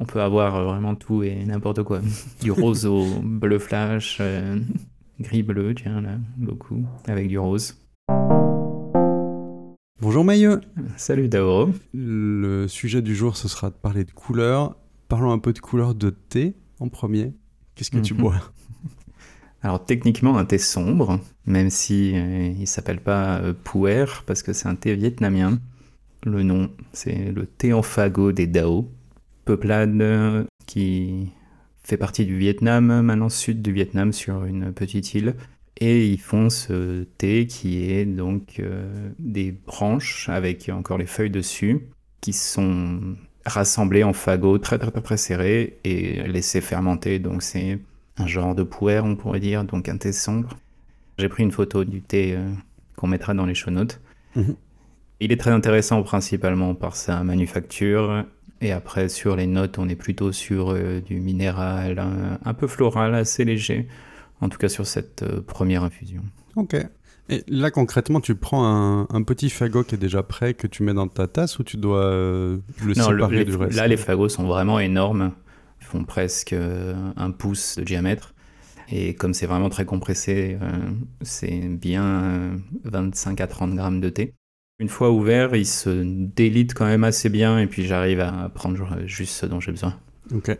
On peut avoir vraiment tout et n'importe quoi. Du rose au bleu flash, euh, gris-bleu, tiens là, beaucoup, avec du rose. Bonjour Maillot Salut Daoro. Le sujet du jour, ce sera de parler de couleurs. Parlons un peu de couleurs de thé en premier. Qu'est-ce que tu Mhm. bois? Alors techniquement un thé sombre, même si euh, il s'appelle pas euh, puer parce que c'est un thé vietnamien. Le nom, c'est le thé en fagot des Dao, peuplade qui fait partie du Vietnam, maintenant sud du Vietnam sur une petite île. Et ils font ce thé qui est donc euh, des branches avec encore les feuilles dessus qui sont rassemblées en fagots très très très, très serrés et laissées fermenter. Donc c'est un genre de puer, on pourrait dire, donc un thé sombre. J'ai pris une photo du thé euh, qu'on mettra dans les show notes. Mhm. Il est très intéressant principalement par sa manufacture. Et après, sur les notes, on est plutôt sur euh, du minéral, un, un peu floral, assez léger. En tout cas, sur cette euh, première infusion. Ok. Et là, concrètement, tu prends un, un petit fagot qui est déjà prêt que tu mets dans ta tasse ou tu dois euh, le Non, le- séparer les- du reste? là, les fagots sont vraiment énormes. Ils font presque un pouce de diamètre. Et comme c'est vraiment très compressé, c'est bien euh, 25 à 30 grammes de thé. Une fois ouvert, il se délite quand même assez bien et puis j'arrive à prendre juste ce dont j'ai besoin. Ok.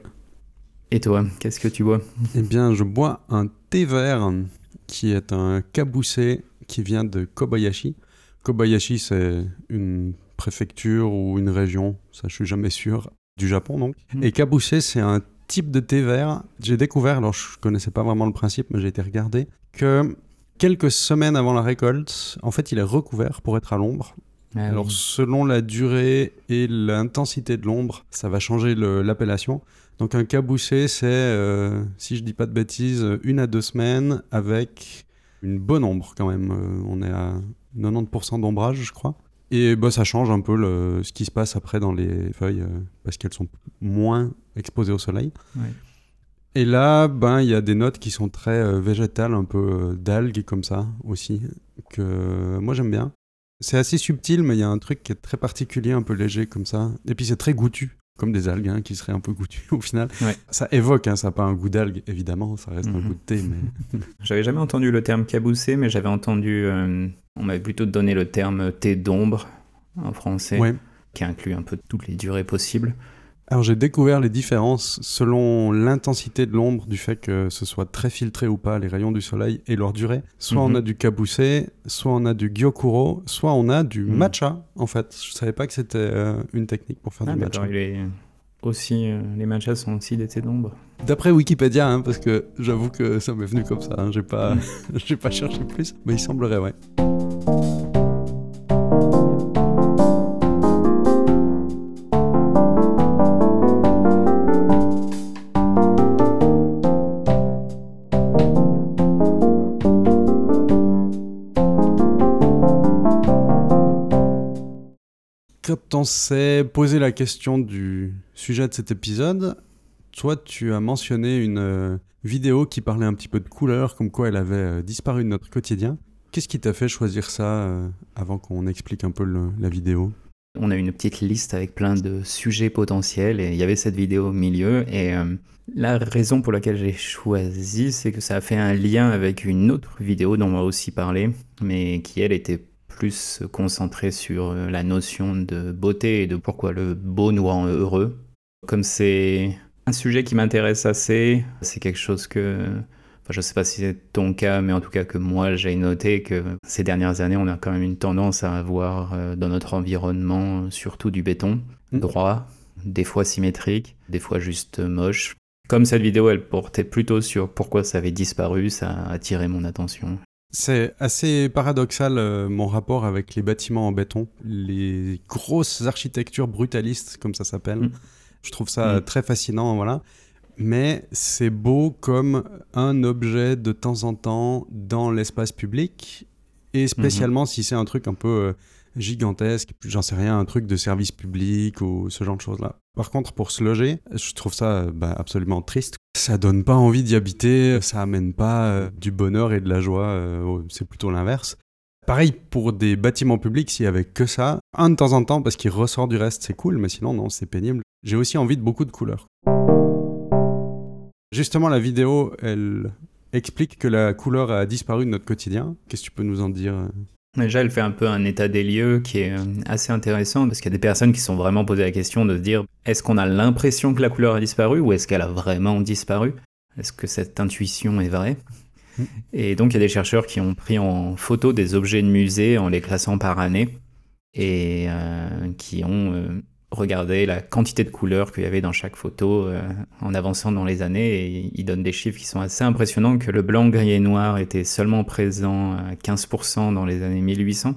Et toi, qu'est-ce que tu bois? Eh bien, je bois un thé vert qui est un caboussé qui vient de Kobayashi. Kobayashi, c'est une préfecture ou une région, ça je suis jamais sûr, du Japon donc. Mhm. Et caboussé, c'est un type de thé vert. J'ai découvert, alors je connaissais pas vraiment le principe, mais j'ai été regarder, que quelques semaines avant la récolte, en fait, il est recouvert pour être à l'ombre. Ah Alors, oui. selon la durée et l'intensité de l'ombre, ça va changer l'appellation. Donc, un caboussé, c'est, euh, si je dis pas de bêtises, une à deux semaines avec une bonne ombre quand même. Euh, on est à 90% d'ombrage, je crois. Et bah, ça change un peu le- ce qui se passe après dans les feuilles euh, parce qu'elles sont moins exposées au soleil. Et là, ben, il y a des notes qui sont très euh, végétales, un peu euh, d'algues comme ça aussi, que euh, moi j'aime bien. C'est assez subtil, mais il y a un truc qui est très particulier, un peu léger comme ça. Et puis c'est très goûtu, comme des algues, hein, qui seraient un peu goûtues au final. Ouais. Ça évoque, hein, ça n'a pas un goût d'algue, évidemment, ça reste un Mhm. goût de thé, mais... J'avais jamais entendu le terme caboussé, mais j'avais entendu. euh, on m'avait plutôt donné le terme thé d'ombre en français, Ouais. qui inclut un peu toutes les durées possibles. Alors j'ai découvert les différences selon l'intensité de l'ombre, du fait que ce soit très filtré ou pas, les rayons du soleil et leur durée. Soit Mhm. on a du caboussé, soit on a du gyokuro, soit on a du Mhm. matcha, en fait. Je savais pas que c'était euh, une technique pour faire Ah, du matcha. d'accord, il est aussi. euh, les matchas sont aussi des thés d'ombre. D'après Wikipédia, hein, parce que j'avoue que ça m'est venu comme ça, hein, j'ai pas, j'ai pas cherché plus, mais il semblerait, ouais. On s'est posé la question du sujet de cet épisode, toi, tu as mentionné une euh, vidéo qui parlait un petit peu de couleur, comme quoi elle avait euh, disparu de notre quotidien. Qu'est-ce qui t'a fait choisir ça euh, avant qu'on explique un peu la vidéo? On a une petite liste avec plein de sujets potentiels et il y avait cette vidéo au milieu. Et la raison pour laquelle j'ai choisi, c'est que ça a fait un lien avec une autre vidéo dont on va aussi parler, mais qui elle était plus concentrée sur euh, la notion de beauté et de pourquoi le beau nous rend heureux. Comme c'est un sujet qui m'intéresse assez, c'est quelque chose que Enfin, je sais pas si c'est ton cas, mais en tout cas que moi j'ai noté que ces dernières années, on a quand même une tendance à avoir euh, dans notre environnement surtout du béton Mm. droit, des fois symétrique, des fois juste moche. Comme cette vidéo, elle portait plutôt sur pourquoi ça avait disparu, ça a attiré mon attention. C'est assez paradoxal euh, mon rapport avec les bâtiments en béton, les grosses architectures brutalistes, comme ça s'appelle. Mm. Je trouve ça Mm. très fascinant, voilà. Mais c'est beau comme un objet de temps en temps dans l'espace public, et spécialement si c'est un truc un peu euh, gigantesque, j'en sais rien, un truc de service public ou ce genre de choses-là. Par contre, pour se loger, je trouve ça bah, absolument triste. Ça donne pas envie d'y habiter, ça amène pas euh, du bonheur et de la joie, euh, c'est plutôt l'inverse. Pareil pour des bâtiments publics, s'il y avait que ça, un de temps en temps, parce qu'il ressort du reste, c'est cool, mais sinon, non, c'est pénible. J'ai aussi envie de beaucoup de couleurs. Justement, la vidéo, elle explique que la couleur a disparu de notre quotidien. Qu'est-ce que tu peux nous en dire Déjà, elle fait un peu un état des lieux qui est euh, assez intéressant parce qu'il y a des personnes qui sont vraiment posées la question de se dire est-ce qu'on a l'impression que la couleur a disparu ou est-ce qu'elle a vraiment disparu? Est-ce que cette intuition est vraie? Mm. Et donc, il y a des chercheurs qui ont pris en photo des objets de musée en les classant par année et euh, qui ont euh, regarder la quantité de couleurs qu'il y avait dans chaque photo euh, en avançant dans les années et il donne des chiffres qui sont assez impressionnants que le blanc, gris et noir était seulement présent à 15% dans les années 1800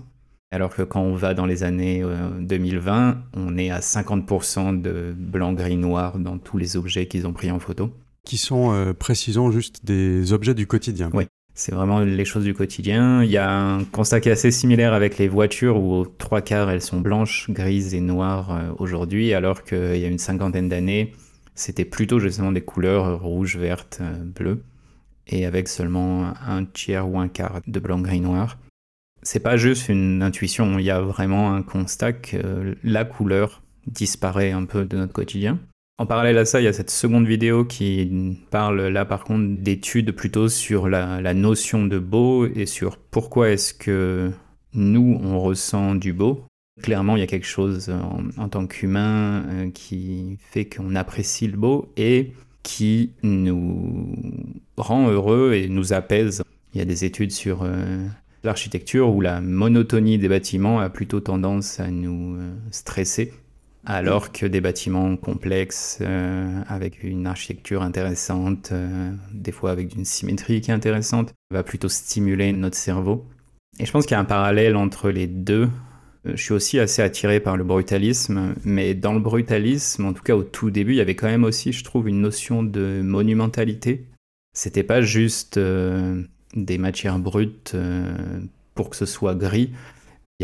alors que quand on va dans les années 2020, euh, on est à 50% de blanc, gris, noir dans tous les objets qu'ils ont pris en photo. Qui sont, euh, précisons, juste des objets du quotidien. Oui, c'est vraiment les choses du quotidien. Il y a un constat qui est assez similaire avec les voitures où aux trois quarts elles sont blanches, grises et noires euh, aujourd'hui, alors qu'il y a une cinquantaine d'années, c'était plutôt justement des couleurs rouge, verte, euh, bleu, et avec seulement un tiers ou un quart de blanc, gris, noir. C'est pas juste une intuition, il y a vraiment un constat que la couleur disparaît un peu de notre quotidien. En parallèle à ça, il y a cette seconde vidéo qui parle là par contre d'études plutôt sur la, notion de beau et sur pourquoi est-ce que nous on ressent du beau. Clairement, il y a quelque chose en, tant qu'humain euh, qui fait qu'on apprécie le beau et qui nous rend heureux et nous apaise. Il y a des études sur euh, l'architecture où la monotonie des bâtiments a plutôt tendance à nous euh, stresser alors que des bâtiments complexes, euh, avec une architecture intéressante, euh, des fois avec une symétrie qui est intéressante, va plutôt stimuler notre cerveau. Et je pense qu'il y a un parallèle entre les deux. Euh, je suis aussi assez attiré par le brutalisme, mais dans le brutalisme, en tout cas au tout début, il y avait quand même aussi, je trouve, une notion de monumentalité. C'était pas juste des matières brutes pour que ce soit gris,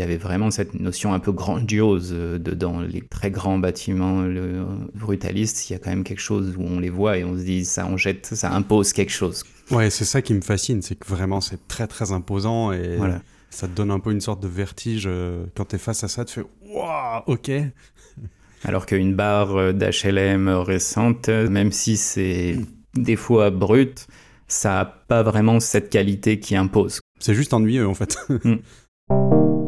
il y avait vraiment cette notion un peu grandiose euh, dans les très grands bâtiments le, brutalistes. Il y a quand même quelque chose où on les voit et on se dit ça en jette, ça impose quelque chose. Ouais, c'est ça qui me fascine, c'est que vraiment c'est très très imposant et ça te donne un peu une sorte de vertige euh, quand tu es face à ça. Tu fais waouh, ok. Alors qu'une barre euh, d'HLM récente, même si c'est des fois brut, ça n'a pas vraiment cette qualité qui impose. C'est juste ennuyeux en fait. Mm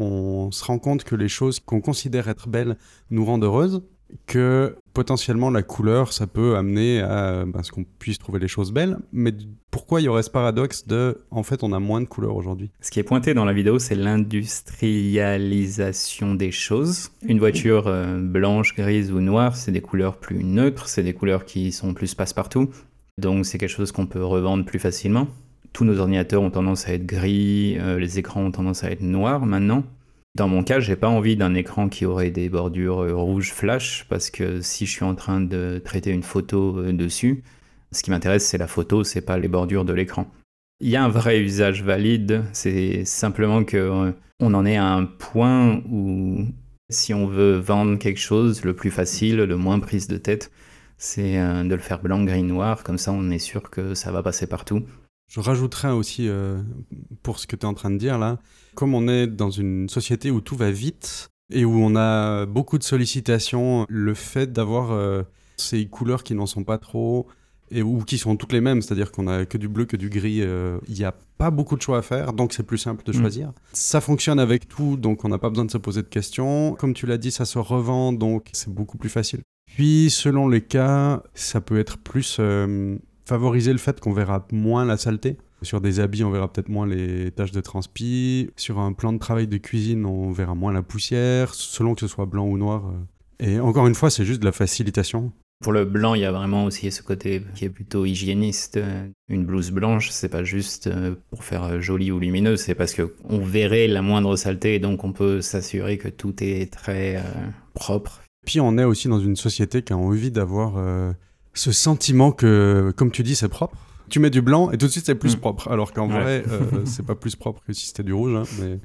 on se rend compte que les choses qu'on considère être belles nous rendent heureuses, que potentiellement la couleur, ça peut amener à ben, ce qu'on puisse trouver les choses belles. Mais pourquoi il y aurait ce paradoxe de, en fait, on a moins de couleurs aujourd'hui? Ce qui est pointé dans la vidéo, c'est l'industrialisation des choses. Une voiture euh, blanche, grise ou noire, c'est des couleurs plus neutres, c'est des couleurs qui sont plus passe-partout. Donc c'est quelque chose qu'on peut revendre plus facilement tous nos ordinateurs ont tendance à être gris, euh, les écrans ont tendance à être noirs maintenant. Dans mon cas, j'ai pas envie d'un écran qui aurait des bordures euh, rouges flash parce que si je suis en train de traiter une photo euh, dessus, ce qui m'intéresse c'est la photo, c'est pas les bordures de l'écran. Il y a un vrai usage valide, c'est simplement que on en est à un point où si on veut vendre quelque chose, le plus facile, le moins prise de tête, c'est de le faire blanc, gris, noir, comme ça on est sûr que ça va passer partout. Je rajouterais aussi, euh, pour ce que tu es en train de dire là, comme on est dans une société où tout va vite et où on a beaucoup de sollicitations, le fait d'avoir euh, ces couleurs qui n'en sont pas trop et ou qui sont toutes les mêmes, c'est-à-dire qu'on a que du bleu, que du gris, euh, il n'y a pas beaucoup de choix à faire, donc c'est plus simple de mm. choisir. Ça fonctionne avec tout, donc on n'a pas besoin de se poser de questions. Comme tu l'as dit, ça se revend, donc c'est beaucoup plus facile. Puis selon les cas, ça peut être plus favoriser le fait qu'on verra moins la saleté. Sur des habits, on verra peut-être moins les taches de transpi. Sur un plan de travail de cuisine, on verra moins la poussière, selon que ce soit blanc ou noir. Et encore une fois, c'est juste de la facilitation. Pour le blanc, il y a vraiment aussi ce côté qui est plutôt hygiéniste. Une blouse blanche, c'est pas juste euh, pour faire joli ou lumineux, c'est parce que on verrait la moindre saleté et donc on peut s'assurer que tout est très euh, propre. Puis on est aussi dans une société qui a envie d'avoir euh, ce sentiment que, comme tu dis, c'est propre. Tu mets du blanc et tout de suite c'est plus mm. propre, alors qu'en vrai, euh, c'est pas plus propre que si c'était du rouge. Hein, mais...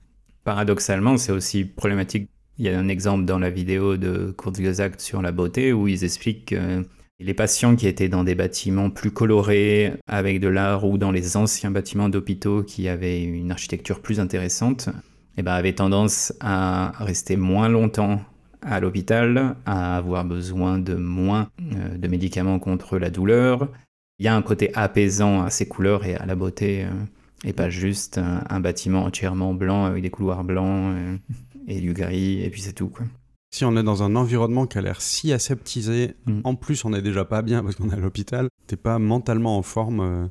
Paradoxalement, c'est aussi problématique. Il y a un exemple dans la vidéo de Kurzgesagt sur la beauté où ils expliquent que les patients qui étaient dans des bâtiments plus colorés, avec de l'art, ou dans les anciens bâtiments d'hôpitaux qui avaient une architecture plus intéressante, eh ben, avaient tendance à rester moins longtemps à l'hôpital, à avoir besoin de moins euh, de médicaments contre la douleur. Il y a un côté apaisant à ces couleurs et à la beauté, euh, et pas juste un, bâtiment entièrement blanc avec des couloirs blancs euh, et du gris, et puis c'est tout. Quoi. Si on est dans un environnement qui a l'air si aseptisé, mm. en plus on est déjà pas bien parce qu'on est à l'hôpital, t'es pas mentalement en forme.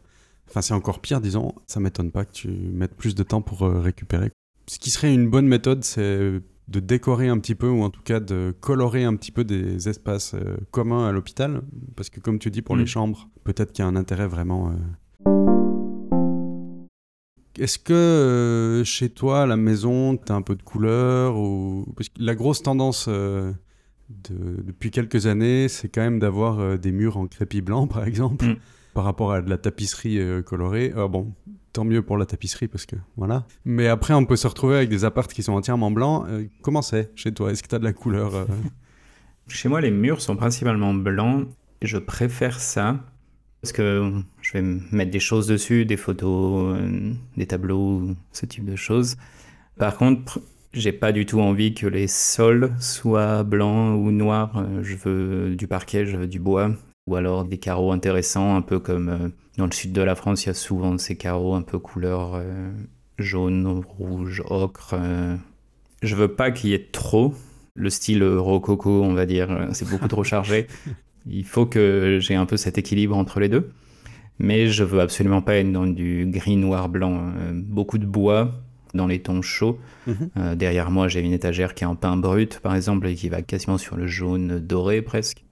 Enfin, c'est encore pire, disons. Ça m'étonne pas que tu mettes plus de temps pour récupérer. Ce qui serait une bonne méthode, c'est de décorer un petit peu, ou en tout cas de colorer un petit peu des espaces euh, communs à l'hôpital. Parce que comme tu dis, pour les mm. chambres, peut-être qu'il y a un intérêt vraiment... Euh. Est-ce que euh, chez toi, à la maison, tu as un peu de couleur ou... Parce que la grosse tendance depuis quelques années, c'est quand même d'avoir des murs en crépi blanc, par exemple, mm. par rapport à de la tapisserie colorée. Ah bon, tant mieux pour la tapisserie parce que voilà. Mais après, on peut se retrouver avec des appartes qui sont entièrement blancs. Euh, comment c'est chez toi? Est-ce que tu as de la couleur euh? Chez moi, les murs sont principalement blancs. Je préfère ça parce que je vais mettre des choses dessus, des photos, euh, des tableaux, ce type de choses. Par contre, j'ai pas du tout envie que les sols soient blancs ou noirs. Je veux du parquet, je veux du bois ou alors des carreaux intéressants, un peu comme euh, dans le sud de la France, il y a souvent ces carreaux un peu couleur euh, jaune, rouge, ocre. Euh. Je veux pas qu'il y ait trop le style rococo, on va dire, c'est beaucoup trop chargé. Il faut que j'ai un peu cet équilibre entre les deux. Mais je veux absolument pas être dans du gris, noir, blanc. beaucoup de bois dans les tons chauds. Mhm. derrière moi, j'ai une étagère qui est en pain brut, par exemple, et qui va quasiment sur le jaune doré presque.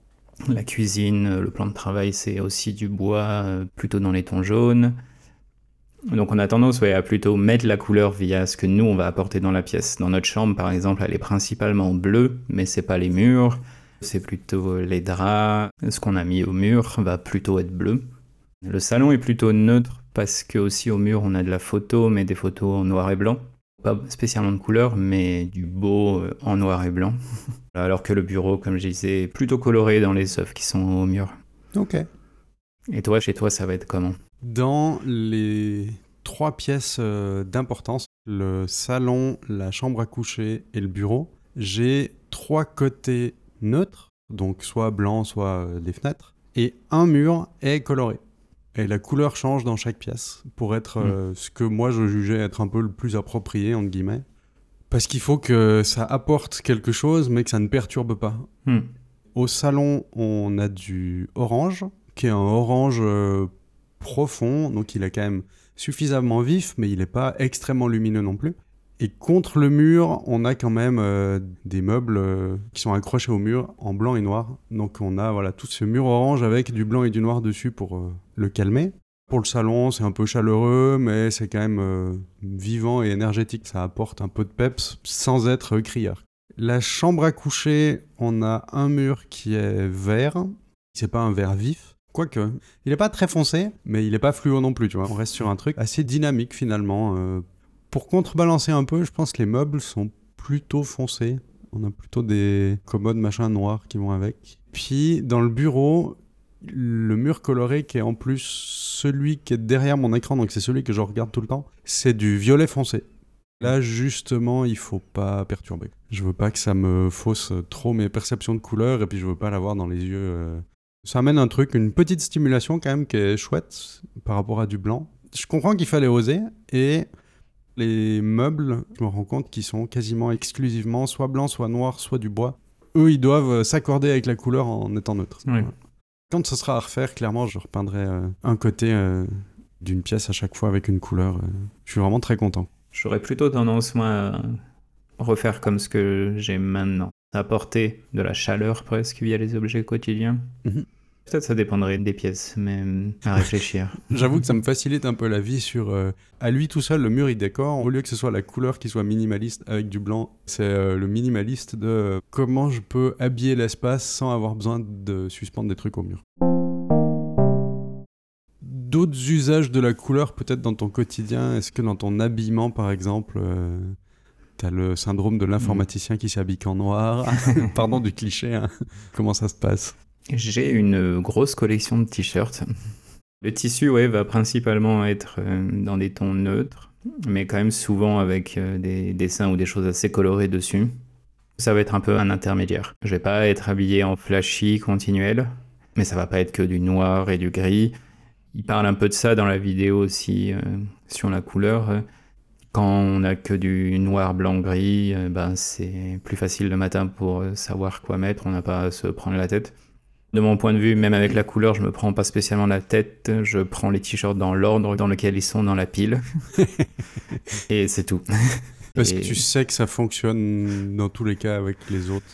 La cuisine, le plan de travail, c'est aussi du bois, euh, plutôt dans les tons jaunes. Donc on a tendance à plutôt mettre la couleur via ce que nous on va apporter dans la pièce. Dans notre chambre par exemple, elle est principalement bleue, mais c'est pas les murs, c'est plutôt les draps. Ce qu'on a mis au mur va plutôt être bleu. Le salon est plutôt neutre parce que aussi au mur on a de la photo, mais des photos en noir et blanc pas spécialement de couleur, mais du beau euh, en noir et blanc. Alors que le bureau, comme je disais, est plutôt coloré dans les œufs qui sont au mur. Ok. Et toi, chez toi, ça va être comment? Dans les trois pièces euh, d'importance, le salon, la chambre à coucher et le bureau, j'ai trois côtés neutres, donc soit blanc, soit euh, des fenêtres, et un mur est coloré. Et la couleur change dans chaque pièce pour être mm. euh, ce que moi je jugeais être un peu le plus approprié, entre guillemets. Parce qu'il faut que ça apporte quelque chose, mais que ça ne perturbe pas. Mm. Au salon, on a du orange, qui est un orange euh, profond, donc il est quand même suffisamment vif, mais il n'est pas extrêmement lumineux non plus. Et contre le mur, on a quand même euh, des meubles euh, qui sont accrochés au mur en blanc et noir. Donc on a voilà tout ce mur orange avec du blanc et du noir dessus pour euh, le calmer. Pour le salon, c'est un peu chaleureux, mais c'est quand même vivant et énergétique. Ça apporte un peu de peps sans être criard. La chambre à coucher, on a un mur qui est vert. C'est pas un vert vif, Quoique, il n'est pas très foncé, mais il n'est pas fluo non plus, tu vois. On reste sur un truc assez dynamique finalement, pour contrebalancer un peu, je pense que les meubles sont plutôt foncés. On a plutôt des commodes machin noirs qui vont avec. Puis dans le bureau, le mur coloré qui est en plus celui qui est derrière mon écran, donc c'est celui que je regarde tout le temps, c'est du violet foncé. Là, justement, il faut pas perturber. Je veux pas que ça me fausse trop mes perceptions de couleur et puis je veux pas l'avoir dans les yeux. Euh. Ça amène un truc, une petite stimulation quand même qui est chouette par rapport à du blanc. Je comprends qu'il fallait oser et les meubles, je me rends compte qu'ils sont quasiment exclusivement soit blancs, soit noirs, soit du bois. Eux, ils doivent euh, s'accorder avec la couleur en étant neutres. Quand ce sera à refaire, clairement, je repeindrai euh, un côté euh, d'une pièce à chaque fois avec une couleur. je suis vraiment très content. J'aurais plutôt tendance, moi, à refaire comme ce que j'ai maintenant. Apporter de la chaleur presque via les objets quotidiens. Mhm. Peut-être ça dépendrait des pièces, mais euh, à réfléchir. J'avoue que ça me facilite un peu la vie sur. Euh, à lui tout seul, le mur il décore. Au lieu que ce soit la couleur qui soit minimaliste avec du blanc, c'est euh, le minimaliste de comment je peux habiller l'espace sans avoir besoin de suspendre des trucs au mur. D'autres usages de la couleur, peut-être dans ton quotidien, est-ce que dans ton habillement par exemple, T'as le syndrome de l'informaticien qui s'habille en noir? Pardon du cliché. Hein. Comment ça se passe? J'ai une grosse collection de t-shirts. Le tissu, ouais, va principalement être euh, dans des tons neutres, mais quand même souvent avec euh, des dessins ou des choses assez colorées dessus. Ça va être un peu un intermédiaire. Je vais pas être habillé en flashy continuel, mais ça va pas être que du noir et du gris. Il parle un peu de ça dans la vidéo aussi euh, sur la couleur. Quand on a que du noir, blanc, gris, ben c'est plus facile le matin pour savoir quoi mettre. On n'a pas à se prendre la tête. De mon point de vue, même avec la couleur, je me prends pas spécialement la tête. Je prends les t-shirts dans l'ordre dans lequel ils sont dans la pile. et c'est tout. Parce que tu sais que ça fonctionne dans tous les cas avec les autres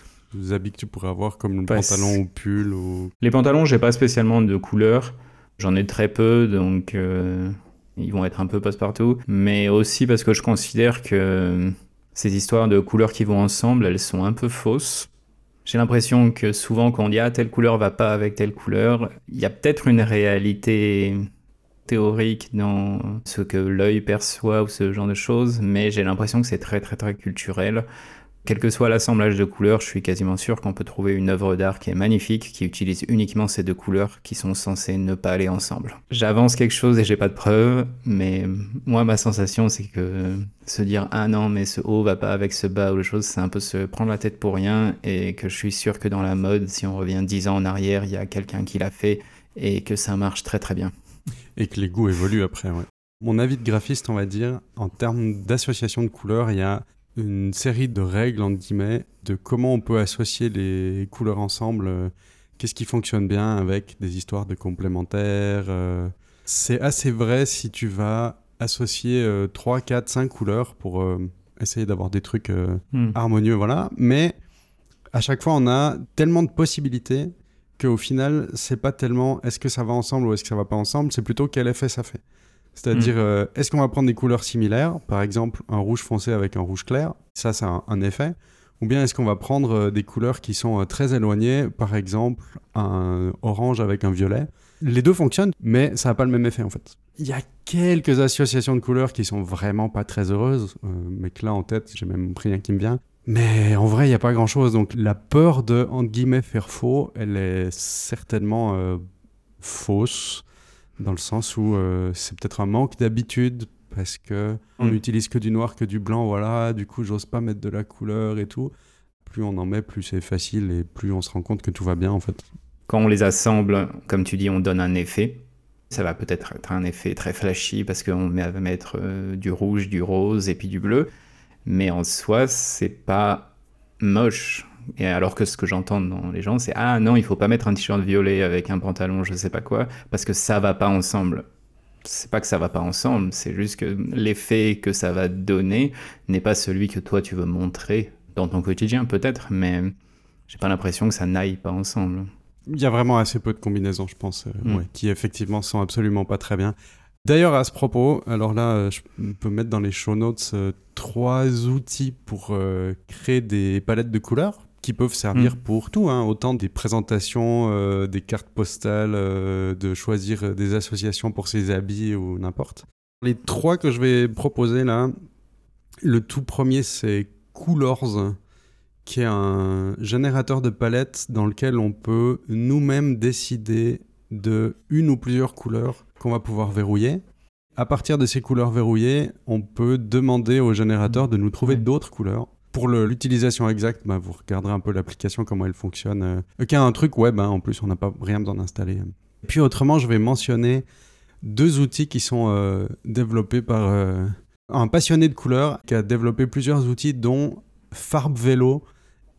habits que tu pourrais avoir, comme le pantalon ou pull ou... Les pantalons, j'ai pas spécialement de couleur. J'en ai très peu, donc euh, ils vont être un peu passe-partout. Mais aussi parce que je considère que ces histoires de couleurs qui vont ensemble, elles sont un peu fausses. J'ai l'impression que souvent quand on dit ah telle couleur va pas avec telle couleur, il y a peut-être une réalité théorique dans ce que l'œil perçoit ou ce genre de choses, mais j'ai l'impression que c'est très très très culturel. Quel que soit l'assemblage de couleurs, je suis quasiment sûr qu'on peut trouver une œuvre d'art qui est magnifique, qui utilise uniquement ces deux couleurs qui sont censées ne pas aller ensemble. J'avance quelque chose et j'ai pas de preuves, mais moi ma sensation c'est que se dire ah non mais ce haut va pas avec ce bas ou le chose, c'est un peu se prendre la tête pour rien et que je suis sûr que dans la mode, si on revient dix ans en arrière, il y a quelqu'un qui l'a fait et que ça marche très très bien. Et que les goûts évoluent après, ouais. Mon avis de graphiste, on va dire, en termes d'association de couleurs, il y a une série de règles, entre guillemets, de comment on peut associer les couleurs ensemble. Euh, qu'est-ce qui fonctionne bien avec des histoires de complémentaires. Euh. c'est assez vrai si tu vas associer 3, 4, 5 couleurs pour euh, essayer d'avoir des trucs hmm. harmonieux, voilà. Mais à chaque fois, on a tellement de possibilités qu'au final, c'est pas tellement est-ce que ça va ensemble ou est-ce que ça va pas ensemble, c'est plutôt quel effet ça fait. C'est-à-dire, mm. euh, est-ce qu'on va prendre des couleurs similaires, par exemple un rouge foncé avec un rouge clair, ça, c'est un, effet, ou bien est-ce qu'on va prendre euh, des couleurs qui sont euh, très éloignées, par exemple un orange avec un violet? Les deux fonctionnent, mais ça n'a pas le même effet en fait. Il y a quelques associations de couleurs qui sont vraiment pas très heureuses, mais que là en tête, j'ai même rien qui me vient. Mais en vrai, il n'y a pas grand-chose. Donc la peur de, entre guillemets, faire faux, elle est certainement fausse dans le sens où euh, c'est peut-être un manque d'habitude parce que on mm. n'utilise que du noir, que du blanc, voilà. Du coup, j'ose pas mettre de la couleur et tout. Plus on en met, plus c'est facile et plus on se rend compte que tout va bien en fait. Quand on les assemble, comme tu dis, on donne un effet. Ça va peut-être être un effet très flashy parce qu'on va mettre euh, du rouge, du rose et puis du bleu. Mais en soi, c'est pas moche. Et alors que ce que j'entends dans les gens, c'est ah non, il faut pas mettre un t-shirt violet avec un pantalon, je sais pas quoi, parce que ça va pas ensemble. C'est pas que ça va pas ensemble, c'est juste que l'effet que ça va donner n'est pas celui que toi tu veux montrer dans ton quotidien, peut-être, mais j'ai pas l'impression que ça n'aille pas ensemble. Il y a vraiment assez peu de combinaisons, je pense, euh, mm. qui effectivement sont absolument pas très bien. D'ailleurs, à ce propos, alors là, euh, je peux mettre dans les show notes euh, trois outils pour créer des palettes de couleurs qui peuvent servir mm. pour tout, hein. autant des présentations, euh, des cartes postales, euh, de choisir des associations pour ses habits ou n'importe. Les trois que je vais proposer là, le tout premier c'est Coolors, qui est un générateur de palettes dans lequel on peut nous-mêmes décider de une ou plusieurs couleurs qu'on va pouvoir verrouiller. À partir de ces couleurs verrouillées, on peut demander au générateur de nous trouver d'autres couleurs pour l'utilisation exacte, bah, vous regarderez un peu l'application, comment elle fonctionne. Euh, qui a un truc web, hein, en plus, on n'a pas rien besoin d'installer. Puis autrement, je vais mentionner deux outils qui sont euh, développés par euh, un passionné de couleurs qui a développé plusieurs outils, dont Farb Vélo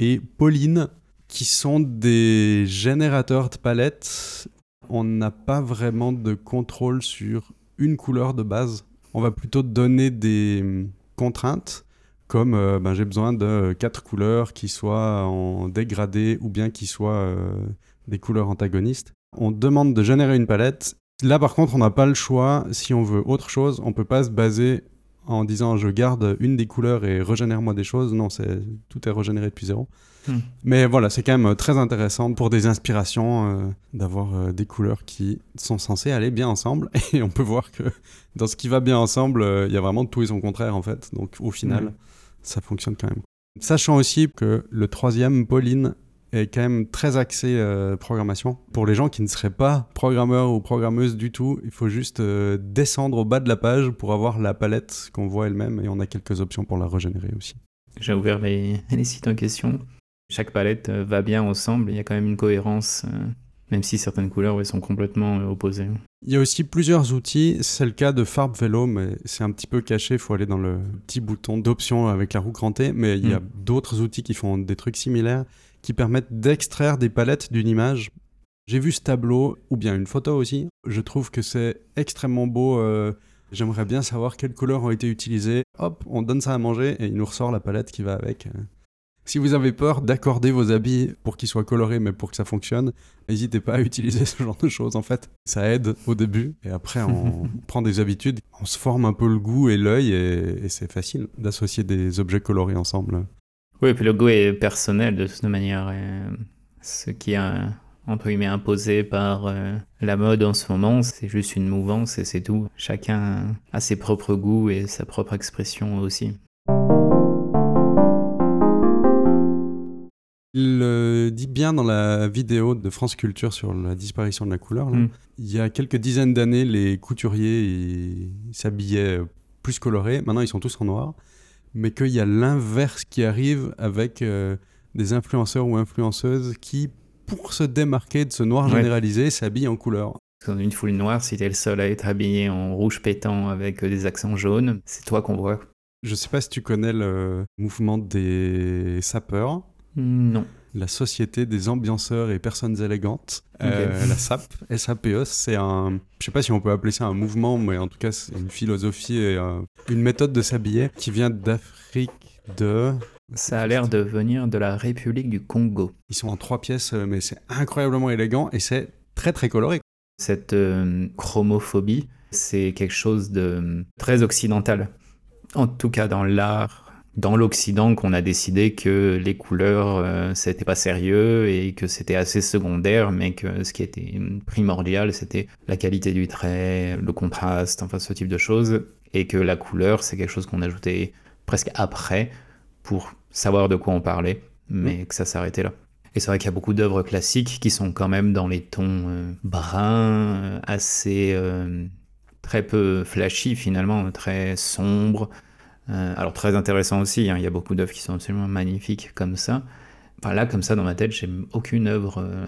et Pauline, qui sont des générateurs de palettes. On n'a pas vraiment de contrôle sur une couleur de base. On va plutôt donner des contraintes comme euh, ben, j'ai besoin de quatre couleurs qui soient en dégradé ou bien qui soient euh, des couleurs antagonistes. On demande de générer une palette. Là, par contre, on n'a pas le choix. Si on veut autre chose, on peut pas se baser en disant je garde une des couleurs et régénère-moi des choses. Non, c'est tout est régénéré depuis zéro. Hmm. Mais voilà, c'est quand même très intéressant pour des inspirations euh, d'avoir des couleurs qui sont censées aller bien ensemble. Et on peut voir que dans ce qui va bien ensemble, il y a vraiment tout et son contraire en fait. Donc au final, hmm ça fonctionne quand même. Sachant aussi que le troisième, Pauline, est quand même très axé euh, programmation. Pour les gens qui ne seraient pas programmeurs ou programmeuses du tout, il faut juste euh, descendre au bas de la page pour avoir la palette qu'on voit elle-même et on a quelques options pour la régénérer aussi. J'ai ouvert les, sites en question. Chaque palette euh, va bien ensemble, il y a quand même une cohérence, euh, même si certaines couleurs sont complètement opposées. Il y a aussi plusieurs outils, c'est le cas de Farb Vélo, mais c'est un petit peu caché, il faut aller dans le petit bouton d'options avec la roue crantée, mais il y a Mm. d'autres outils qui font des trucs similaires, qui permettent d'extraire des palettes d'une image. J'ai vu ce tableau, ou bien une photo aussi, je trouve que c'est extrêmement beau, euh, j'aimerais bien savoir quelles couleurs ont été utilisées. Hop, on donne ça à manger et il nous ressort la palette qui va avec. Si vous avez peur d'accorder vos habits pour qu'ils soient colorés, mais pour que ça fonctionne, n'hésitez pas à utiliser ce genre de choses en fait. Ça aide au début et après on prend des habitudes, on se forme un peu le goût et l'œil et, et c'est facile d'associer des objets colorés ensemble. Oui, et puis le goût est personnel de toute manière. et ce qui est euh, entre guillemets imposé par euh, la mode en ce moment, c'est juste une mouvance et c'est tout. Chacun a ses propres goûts et sa propre expression aussi. Il euh, dit bien dans la vidéo de France Culture sur la disparition de la couleur, là, Mm. il y a quelques dizaines d'années, les couturiers s'habillaient plus colorés, maintenant ils sont tous en noir, mais qu'il y a l'inverse qui arrive avec euh, des influenceurs ou influenceuses qui, pour se démarquer de ce noir Ouais. généralisé, s'habillent en couleur. Dans une foule noire, si t'es le seul à être habillé en rouge pétant avec euh, des accents jaunes, c'est toi qu'on voit. Je sais pas si tu connais le mouvement des sapeurs. Non. la Société des ambianceurs et personnes élégantes, euh, la SAP, SAPE, c'est un, je sais pas si on peut appeler ça un mouvement, mais en tout cas c'est une philosophie et euh, une méthode de s'habiller qui vient d'Afrique de, Ça a l'air de venir de la République du Congo. ils sont en trois pièces, euh, mais c'est incroyablement élégant et c'est très très coloré. Cette euh, chromophobie, c'est quelque chose de très occidental. En tout cas, dans l'art, dans l'Occident, qu'on a décidé que les couleurs, euh, c'était pas sérieux et que c'était assez secondaire, mais que ce qui était primordial, c'était la qualité du trait, le contraste, enfin ce type de choses, et que la couleur, c'est quelque chose qu'on ajoutait presque après pour savoir de quoi on parlait, mais que ça s'arrêtait là. Et c'est vrai qu'il y a beaucoup d'œuvres classiques qui sont quand même dans les tons euh, bruns, euh, assez euh, très peu flashy finalement, très sombres. Euh, alors très intéressant aussi, hein, il y a beaucoup d'œuvres qui sont absolument magnifiques comme ça. Enfin là, comme ça, dans ma tête, j'ai aucune œuvre euh,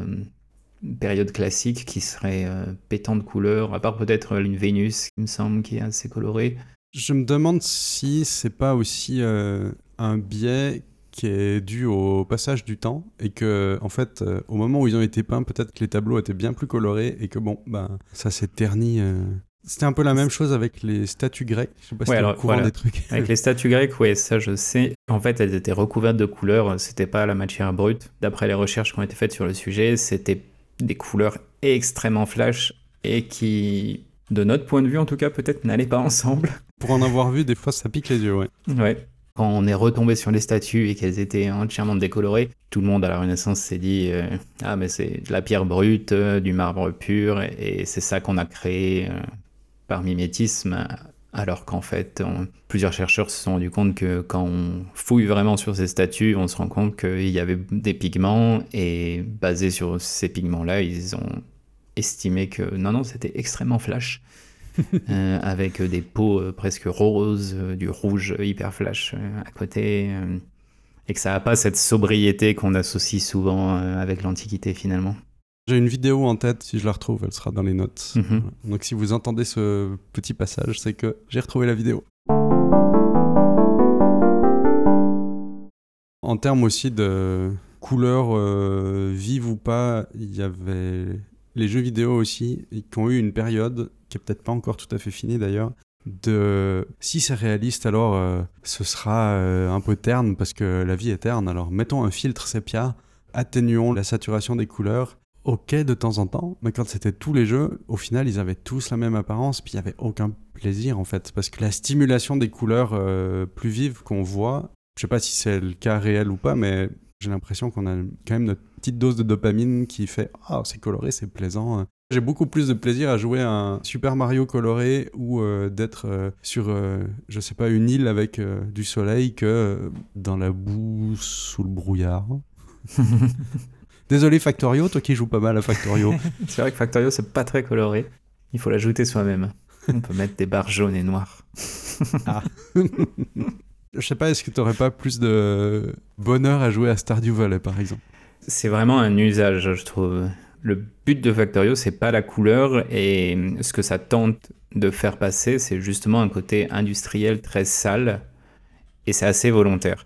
période classique qui serait euh, pétant de couleurs, à part peut-être une Vénus, il me semble, qui est assez colorée. Je me demande si c'est pas aussi euh, un biais qui est dû au passage du temps et que en fait euh, au moment où ils ont été peints peut-être que les tableaux étaient bien plus colorés et que bon ben ça s'est terni euh. C'était un peu la même chose avec les statues grecques je sais pas si Ouais, au alors, courant voilà. des trucs Avec les statues grecques, oui, ça je sais. En fait, elles étaient recouvertes de couleurs, c'était pas la matière brute. D'après les recherches qui ont été faites sur le sujet, c'était des couleurs extrêmement flash et qui, de notre point de vue en tout cas, peut-être n'allaient pas ensemble. pour en avoir vu des fois ça pique les yeux ouais Ouais. Quand on est retombé sur les statues et qu'elles étaient entièrement décolorées, tout le monde à la Renaissance s'est dit euh, Ah, mais c'est de la pierre brute, euh, du marbre pur, et, et c'est ça qu'on a créé euh, par mimétisme. Alors qu'en fait, on- plusieurs chercheurs se sont rendus compte que quand on fouille vraiment sur ces statues, on se rend compte qu'il y avait des pigments, et basé sur ces pigments-là, ils ont estimé que non, non, c'était extrêmement flash. Euh, avec des peaux euh, presque roses, euh, du rouge hyper flash à côté, et que ça n'a pas cette sobriété qu'on associe souvent avec l'Antiquité finalement. J'ai une vidéo en tête si je la retrouve elle sera dans les notes Mhm. Voilà. donc si vous entendez ce petit passage c'est que j'ai retrouvé la vidéo En termes aussi de couleurs euh, vives ou pas, il y avait les jeux vidéo aussi, qui ont eu une période, qui est peut-être pas encore tout à fait finie d'ailleurs, de si c'est réaliste alors euh, ce sera euh, un peu terne parce que la vie est terne, alors mettons un filtre sépia, atténuons la saturation des couleurs. Ok de temps en temps, mais quand c'était tous les jeux, au final ils avaient tous la même apparence, puis il n'y avait aucun plaisir en fait, parce que la stimulation des couleurs euh, plus vives qu'on voit, je sais pas si c'est le cas réel ou pas, mais j'ai l'impression qu'on a quand même notre petite dose de dopamine qui fait Ah, c'est coloré, c'est plaisant. J'ai beaucoup plus de plaisir à jouer à un Super Mario coloré ou euh, d'être euh, sur, euh, je sais pas, une île avec du soleil que dans la boue sous le brouillard. Désolé Factorio, toi qui joues pas mal à Factorio. C'est vrai que Factorio, c'est pas très coloré. Il faut l'ajouter soi-même. On peut mettre des barres jaunes et noires. Je sais pas, est-ce que tu n'aurais pas plus de bonheur à jouer à Stardew Valley, par exemple? C'est vraiment un usage, je trouve. Le but de Factorio, c'est pas la couleur, et ce que ça tente de faire passer, c'est justement un côté industriel très sale, et c'est assez volontaire.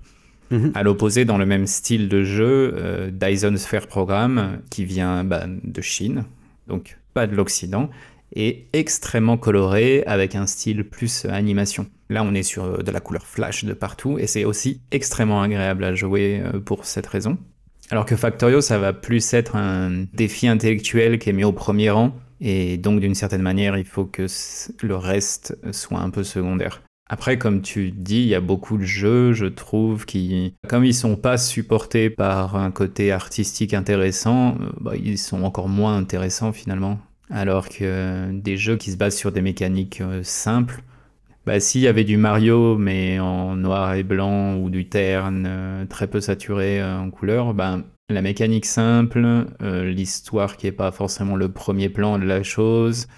Mhm. À l'opposé, dans le même style de jeu, euh, Dyson Sphere Program, qui vient bah, de Chine, donc pas de l'Occident, est extrêmement coloré avec un style plus animation. Là, on est sur euh, de la couleur flash de partout et c'est aussi extrêmement agréable à jouer euh, pour cette raison. Alors que Factorio, ça va plus être un défi intellectuel qui est mis au premier rang et donc d'une certaine manière, il faut que le reste soit un peu secondaire. Après, comme tu dis, il y a beaucoup de jeux, je trouve, qui, comme ils sont pas supportés par un côté artistique intéressant, euh, bah, ils sont encore moins intéressants finalement. Alors que des jeux qui se basent sur des mécaniques euh, simples, bah, s'il y avait du Mario mais en noir et blanc ou du terne euh, très peu saturé en couleur, bah, la mécanique simple, l'histoire qui est pas forcément le premier plan de la chose,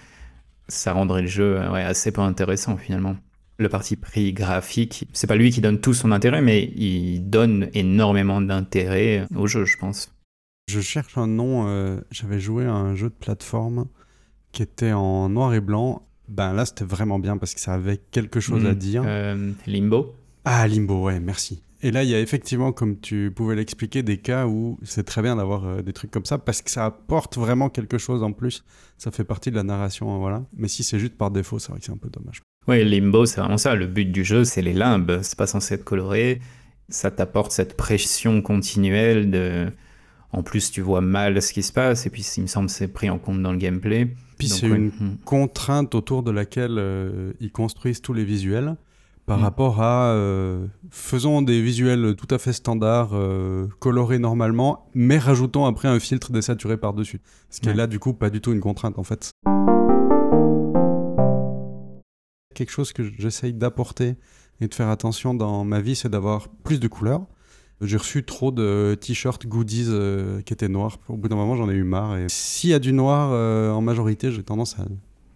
ça rendrait le jeu assez peu intéressant finalement. Le parti pris graphique, c'est pas lui qui donne tout son intérêt, mais il donne énormément d'intérêt au jeu, je pense. Je cherche un nom. J'avais joué à un jeu de plateforme qui était en noir et blanc, ben là c'était vraiment bien parce que ça avait quelque chose à Hmm. dire. Euh, Limbo Ah, Limbo, ouais, merci. Et là, il y a effectivement, comme tu pouvais l'expliquer, des cas où c'est très bien d'avoir euh, des trucs comme ça parce que ça apporte vraiment quelque chose en plus. Ça fait partie de la narration, hein, voilà. Mais si c'est juste par défaut, c'est vrai que c'est un peu dommage. Oui, Limbo, c'est vraiment ça. Le but du jeu, c'est les limbes. C'est pas censé être coloré. Ça t'apporte cette pression continuelle de. En plus, tu vois mal ce qui se passe, et puis il me semble que c'est pris en compte dans le gameplay. Puis c'est ouais. une Hmm. contrainte autour de laquelle euh, ils construisent tous les visuels par Mm. rapport à euh, faisons des visuels tout à fait standards, euh, colorés normalement, mais rajoutons après un filtre désaturé par-dessus. Ce qui est là, du coup, pas du tout une contrainte en fait. Quelque chose que j'essaye d'apporter et de faire attention dans ma vie, c'est d'avoir plus de couleurs. J'ai reçu trop de t-shirts goodies euh, qui étaient noirs. Au bout d'un moment, j'en ai eu marre. Et s'il y a du noir euh, en majorité, j'ai tendance à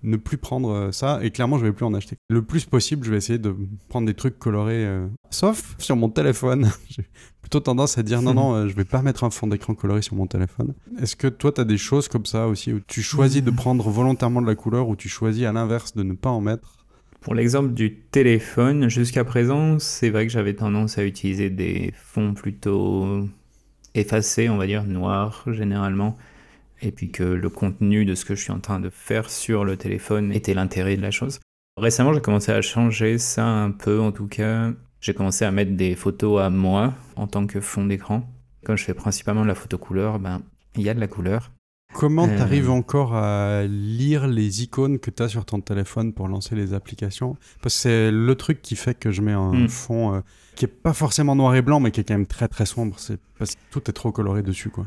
ne plus prendre euh, ça. Et clairement, je vais plus en acheter. Le plus possible, je vais essayer de prendre des trucs colorés. Sauf sur mon téléphone. j'ai plutôt tendance à dire non, non, je vais pas mettre un fond d'écran coloré sur mon téléphone. Est-ce que toi, tu as des choses comme ça aussi où tu choisis de prendre volontairement de la couleur ou tu choisis à l'inverse de ne pas en mettre? Pour l'exemple du téléphone, jusqu'à présent, c'est vrai que j'avais tendance à utiliser des fonds plutôt effacés, on va dire, noirs généralement. Et puis que le contenu de ce que je suis en train de faire sur le téléphone était l'intérêt de la chose. Récemment, j'ai commencé à changer ça un peu, en tout cas. J'ai commencé à mettre des photos à moi en tant que fond d'écran. Comme je fais principalement de la photo couleur, ben, il y a de la couleur. Comment Euh. t'arrives encore à lire les icônes que t'as sur ton téléphone pour lancer les applications? Parce que c'est le truc qui fait que je mets un Mm. fond euh, qui est pas forcément noir et blanc, mais qui est quand même très très sombre. C'est parce que tout est trop coloré dessus, quoi.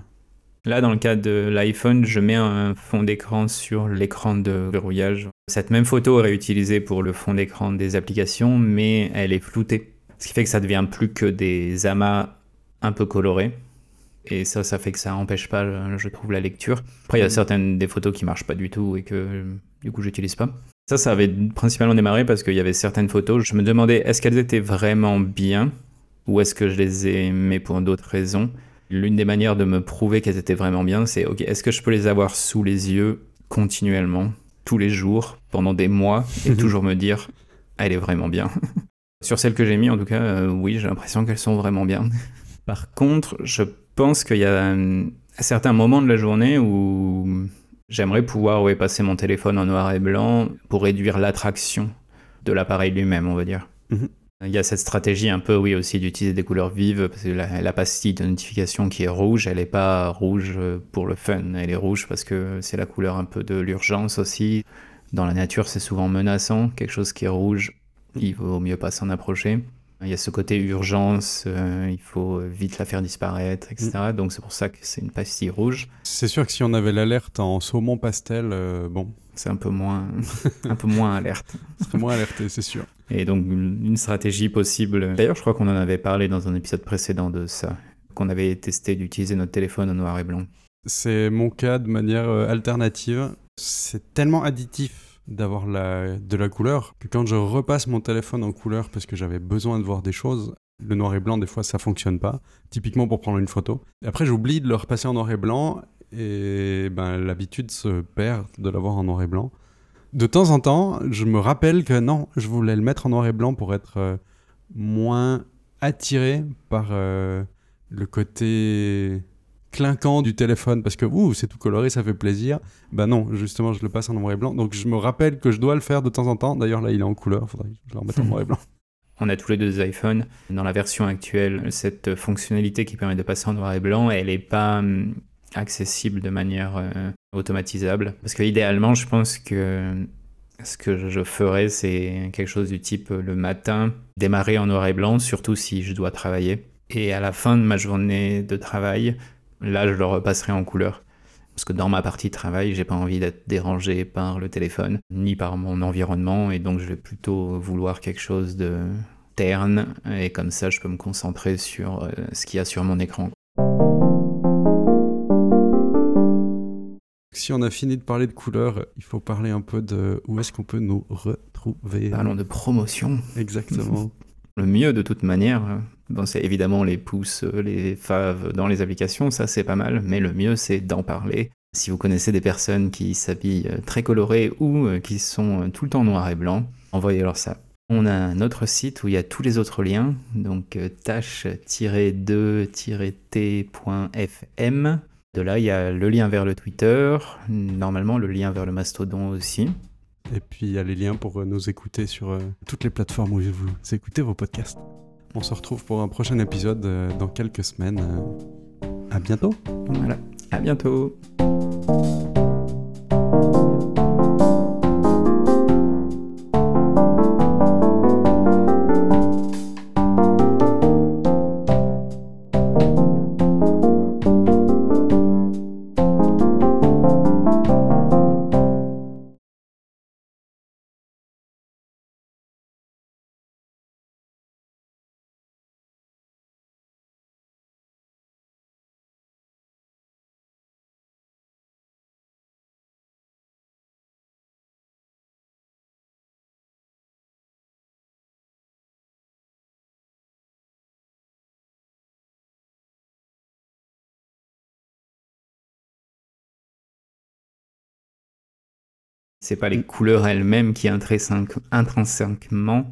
Là, dans le cas de l'iPhone, je mets un fond d'écran sur l'écran de verrouillage. Cette même photo est réutilisée pour le fond d'écran des applications, mais elle est floutée. Ce qui fait que ça devient plus que des amas un peu colorés. Et ça, ça fait que ça empêche pas, je trouve, la lecture. Après, il y a Mhm. certaines des photos qui marchent pas du tout et que du coup, j'utilise pas. Ça, ça avait principalement démarré parce qu'il y avait certaines photos. Je me demandais est-ce qu'elles étaient vraiment bien ou est-ce que je les ai aimées pour d'autres raisons? L'une des manières de me prouver qu'elles étaient vraiment bien, c'est ok, est-ce que je peux les avoir sous les yeux continuellement, tous les jours, pendant des mois, et toujours me dire elle est vraiment bien? Sur celles que j'ai mis, en tout cas, euh, oui, j'ai l'impression qu'elles sont vraiment bien. Par contre, je pense qu'il y a euh, certains moments de la journée où j'aimerais pouvoir ouais, passer mon téléphone en noir et blanc pour réduire l'attraction de l'appareil lui-même, on va dire. Mhm. Il y a cette stratégie un peu, oui, aussi d'utiliser des couleurs vives, parce que la, la pastille de notification qui est rouge, elle n'est pas rouge euh, pour le fun, elle est rouge parce que c'est la couleur un peu de l'urgence aussi. Dans la nature, c'est souvent menaçant, quelque chose qui est rouge, il vaut mieux pas s'en approcher. Il y a ce côté urgence, euh, il faut vite la faire disparaître, etc. Donc c'est pour ça que c'est une pastille rouge. C'est sûr que si on avait l'alerte en saumon pastel, euh, bon, C'est un peu moins, un peu moins alerte. ce serait moins alerté, c'est sûr. Et donc une stratégie possible. D'ailleurs, je crois qu'on en avait parlé dans un épisode précédent de ça, qu'on avait testé d'utiliser notre téléphone en noir et blanc. C'est mon cas de manière euh, alternative. C'est tellement additif d'avoir de la couleur quand je repasse mon téléphone en couleur parce que j'avais besoin de voir des choses, le noir et blanc, des fois, ça fonctionne pas. Typiquement pour prendre une photo. Après, j'oublie de le repasser en noir et blanc et ben, l'habitude se perd de l'avoir en noir et blanc. De temps en temps, je me rappelle que non, je voulais le mettre en noir et blanc pour être euh, moins attiré par euh, le côté clinquant du téléphone parce que ouh, c'est tout coloré, ça fait plaisir. Ben non, justement, je le passe en noir et blanc. Donc je me rappelle que je dois le faire de temps en temps. D'ailleurs, là, il est en couleur, faudrait que je le remette en noir et blanc. On a tous les deux des iPhones. Dans la version actuelle, cette fonctionnalité qui permet de passer en noir et blanc, elle n'est pas hum, accessible de manière euh, automatisable. Parce que idéalement, je pense que ce que je ferais, c'est quelque chose du type euh, le matin, démarrer en noir et blanc, surtout si je dois travailler. Et à la fin de ma journée de travail, là, je le repasserai en couleur. Parce que dans ma partie travail, j'ai pas envie d'être dérangé par le téléphone, ni par mon environnement, et donc je vais plutôt vouloir quelque chose de terne, et comme ça, je peux me concentrer sur euh, ce qu'il y a sur mon écran. Si on a fini de parler de couleurs, il faut parler un peu de où est-ce qu'on peut nous retrouver. Parlons de promotion. Exactement. Le mieux de toute manière, bon, c'est évidemment les pouces, les faves dans les applications, ça c'est pas mal, mais le mieux c'est d'en parler. Si vous connaissez des personnes qui s'habillent très colorées ou euh, qui sont tout le temps noir et blanc, envoyez-leur ça. On a notre site où il y a tous les autres liens, donc euh, tâche-2-t.fm. De là, il y a le lien vers le Twitter, normalement le lien vers le Mastodon aussi. Et puis il y a les liens pour euh, nous écouter sur euh, toutes les plateformes où vous écoutez vos podcasts. On se retrouve pour un prochain épisode euh, dans quelques semaines. À bientôt. Voilà, à bientôt. C'est pas les couleurs elles-mêmes qui intrinsèquement. intrinsèquement.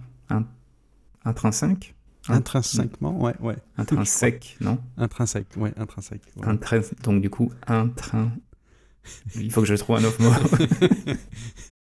intrinsèque? Intrinsèquement, ouais, ouais. Intrinsèque, non? Intrinsèque, ouais, intrinsèque. Donc du coup, intrinsèque. Il faut que je trouve un autre mot.